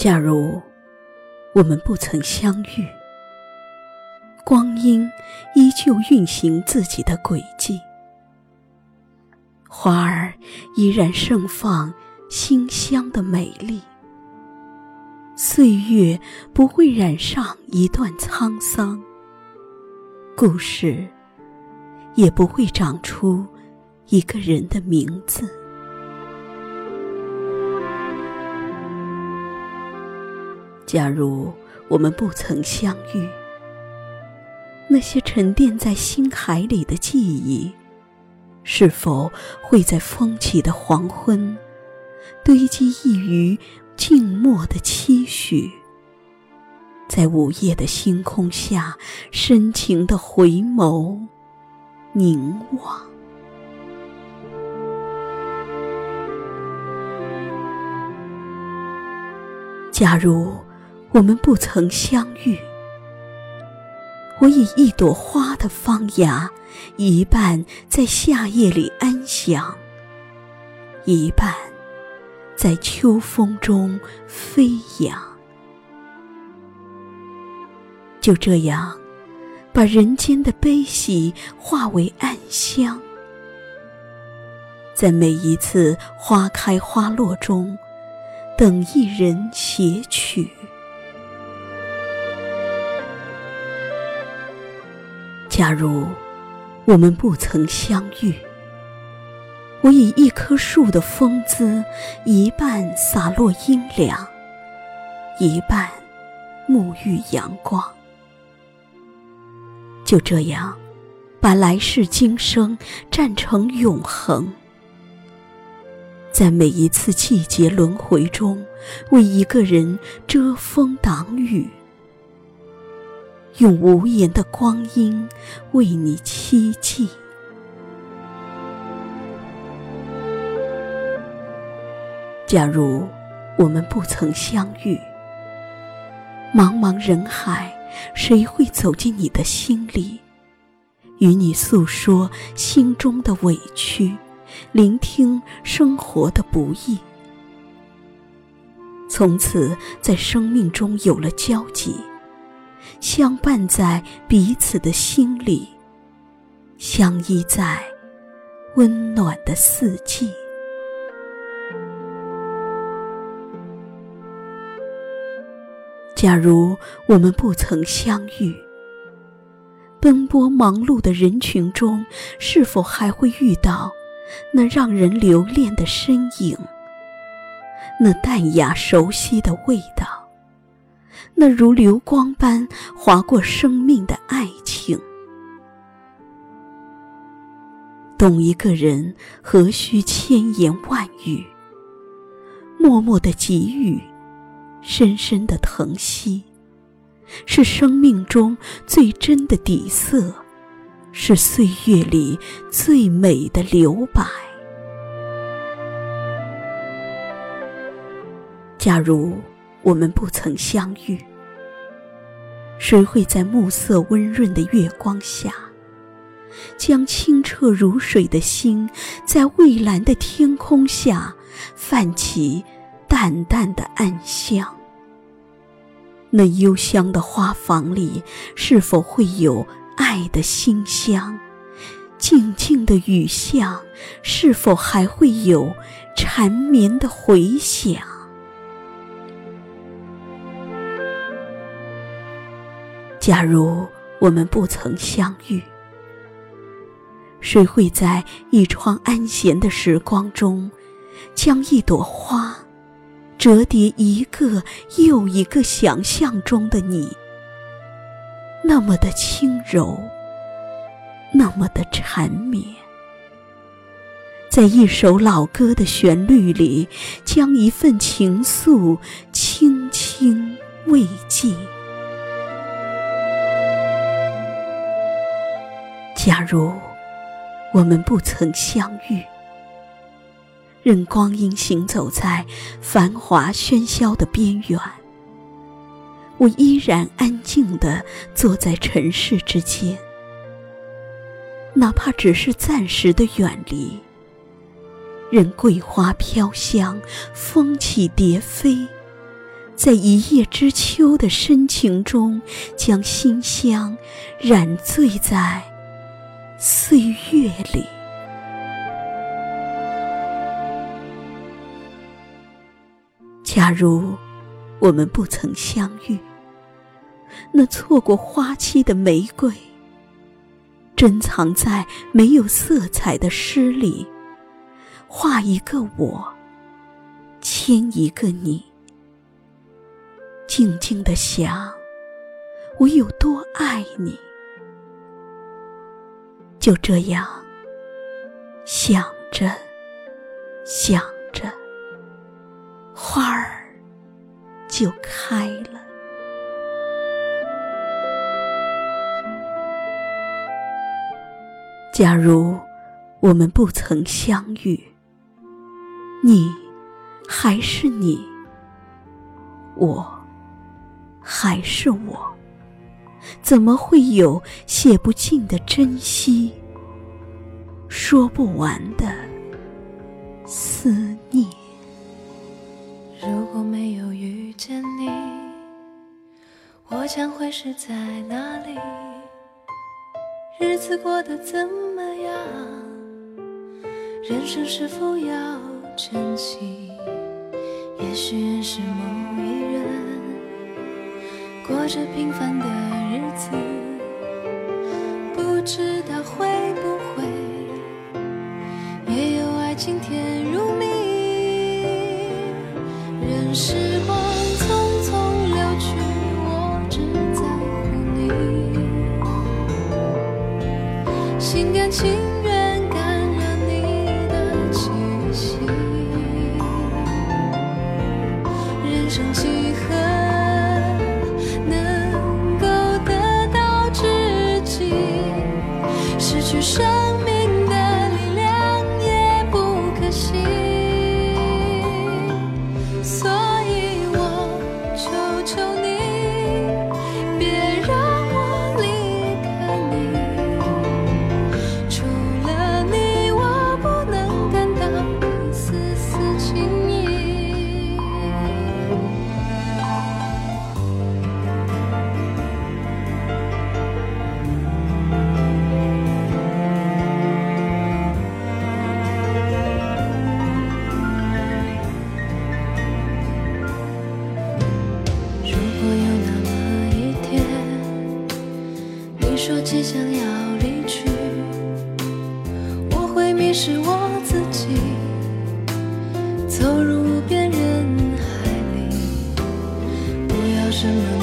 假如我们不曾相遇，光阴依旧运行自己的轨迹，花儿依然盛放馨香的美丽，岁月不会染上一段沧桑，故事也不会长出一个人的名字。假如我们不曾相遇，那些沉淀在心海里的记忆，是否会在风起的黄昏，堆积一隅静默的期许，在午夜的星空下深情的回眸凝望？假如。我们不曾相遇，我以一朵花的芳雅，一半在夏夜里安详，一半在秋风中飞扬。就这样，把人间的悲喜化为暗香，在每一次花开花落中，等一人携取。假如我们不曾相遇，我以一棵树的风姿，一半洒落阴凉，一半沐浴阳光。就这样，把来世今生站成永恒，在每一次季节轮回中，为一个人遮风挡雨。用无言的光阴为你凄寂。假如我们不曾相遇，茫茫人海，谁会走进你的心里，与你诉说心中的委屈，聆听生活的不易？从此，在生命中有了交集。相伴在彼此的心里，相依在温暖的四季。假如我们不曾相遇，奔波忙碌的人群中，是否还会遇到那让人留恋的身影？那淡雅熟悉的味道？那如流光般划过生命的爱情，懂一个人何须千言万语？默默的给予，深深的疼惜，是生命中最真的底色，是岁月里最美的留白。假如。我们不曾相遇，谁会在暮色温润的月光下，将清澈如水的心，在蔚蓝的天空下泛起淡淡的暗香？那幽香的花房里，是否会有爱的馨香？静静的雨巷，是否还会有缠绵的回响？假如我们不曾相遇，谁会在一窗安闲的时光中，将一朵花折叠一个又一个想象中的你，那么的轻柔，那么的缠绵，在一首老歌的旋律里，将一份情愫轻轻慰藉。假如我们不曾相遇，任光阴行走在繁华喧嚣的边缘，我依然安静地坐在尘世之间，哪怕只是暂时的远离。任桂花飘香，风起蝶飞，在一叶知秋的深情中，将馨香染醉在岁月里。假如我们不曾相遇，那错过花期的玫瑰，珍藏在没有色彩的诗里，画一个我，牵一个你，静静的想，我有多爱你。就这样，想着，想着。花儿就开了。假如我们不曾相遇，你还是你，我还是我，怎么会有写不尽的珍惜，说不完的思念？如果没有遇见你，我将会是在哪里？日子过得怎么样？人生是否要珍惜？也许认识某一人，过着平凡的日子，不知道是求你走入无边人海里。不要什么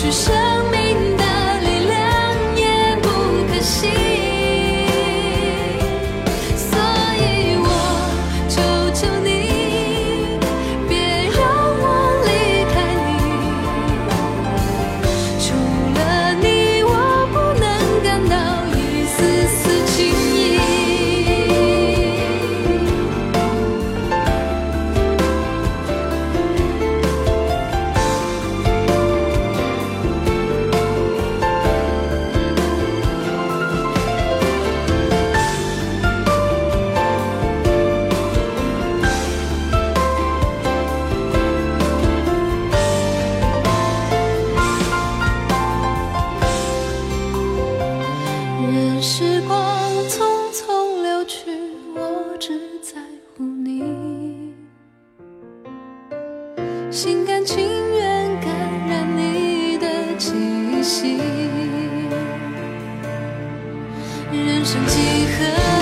心剩几何？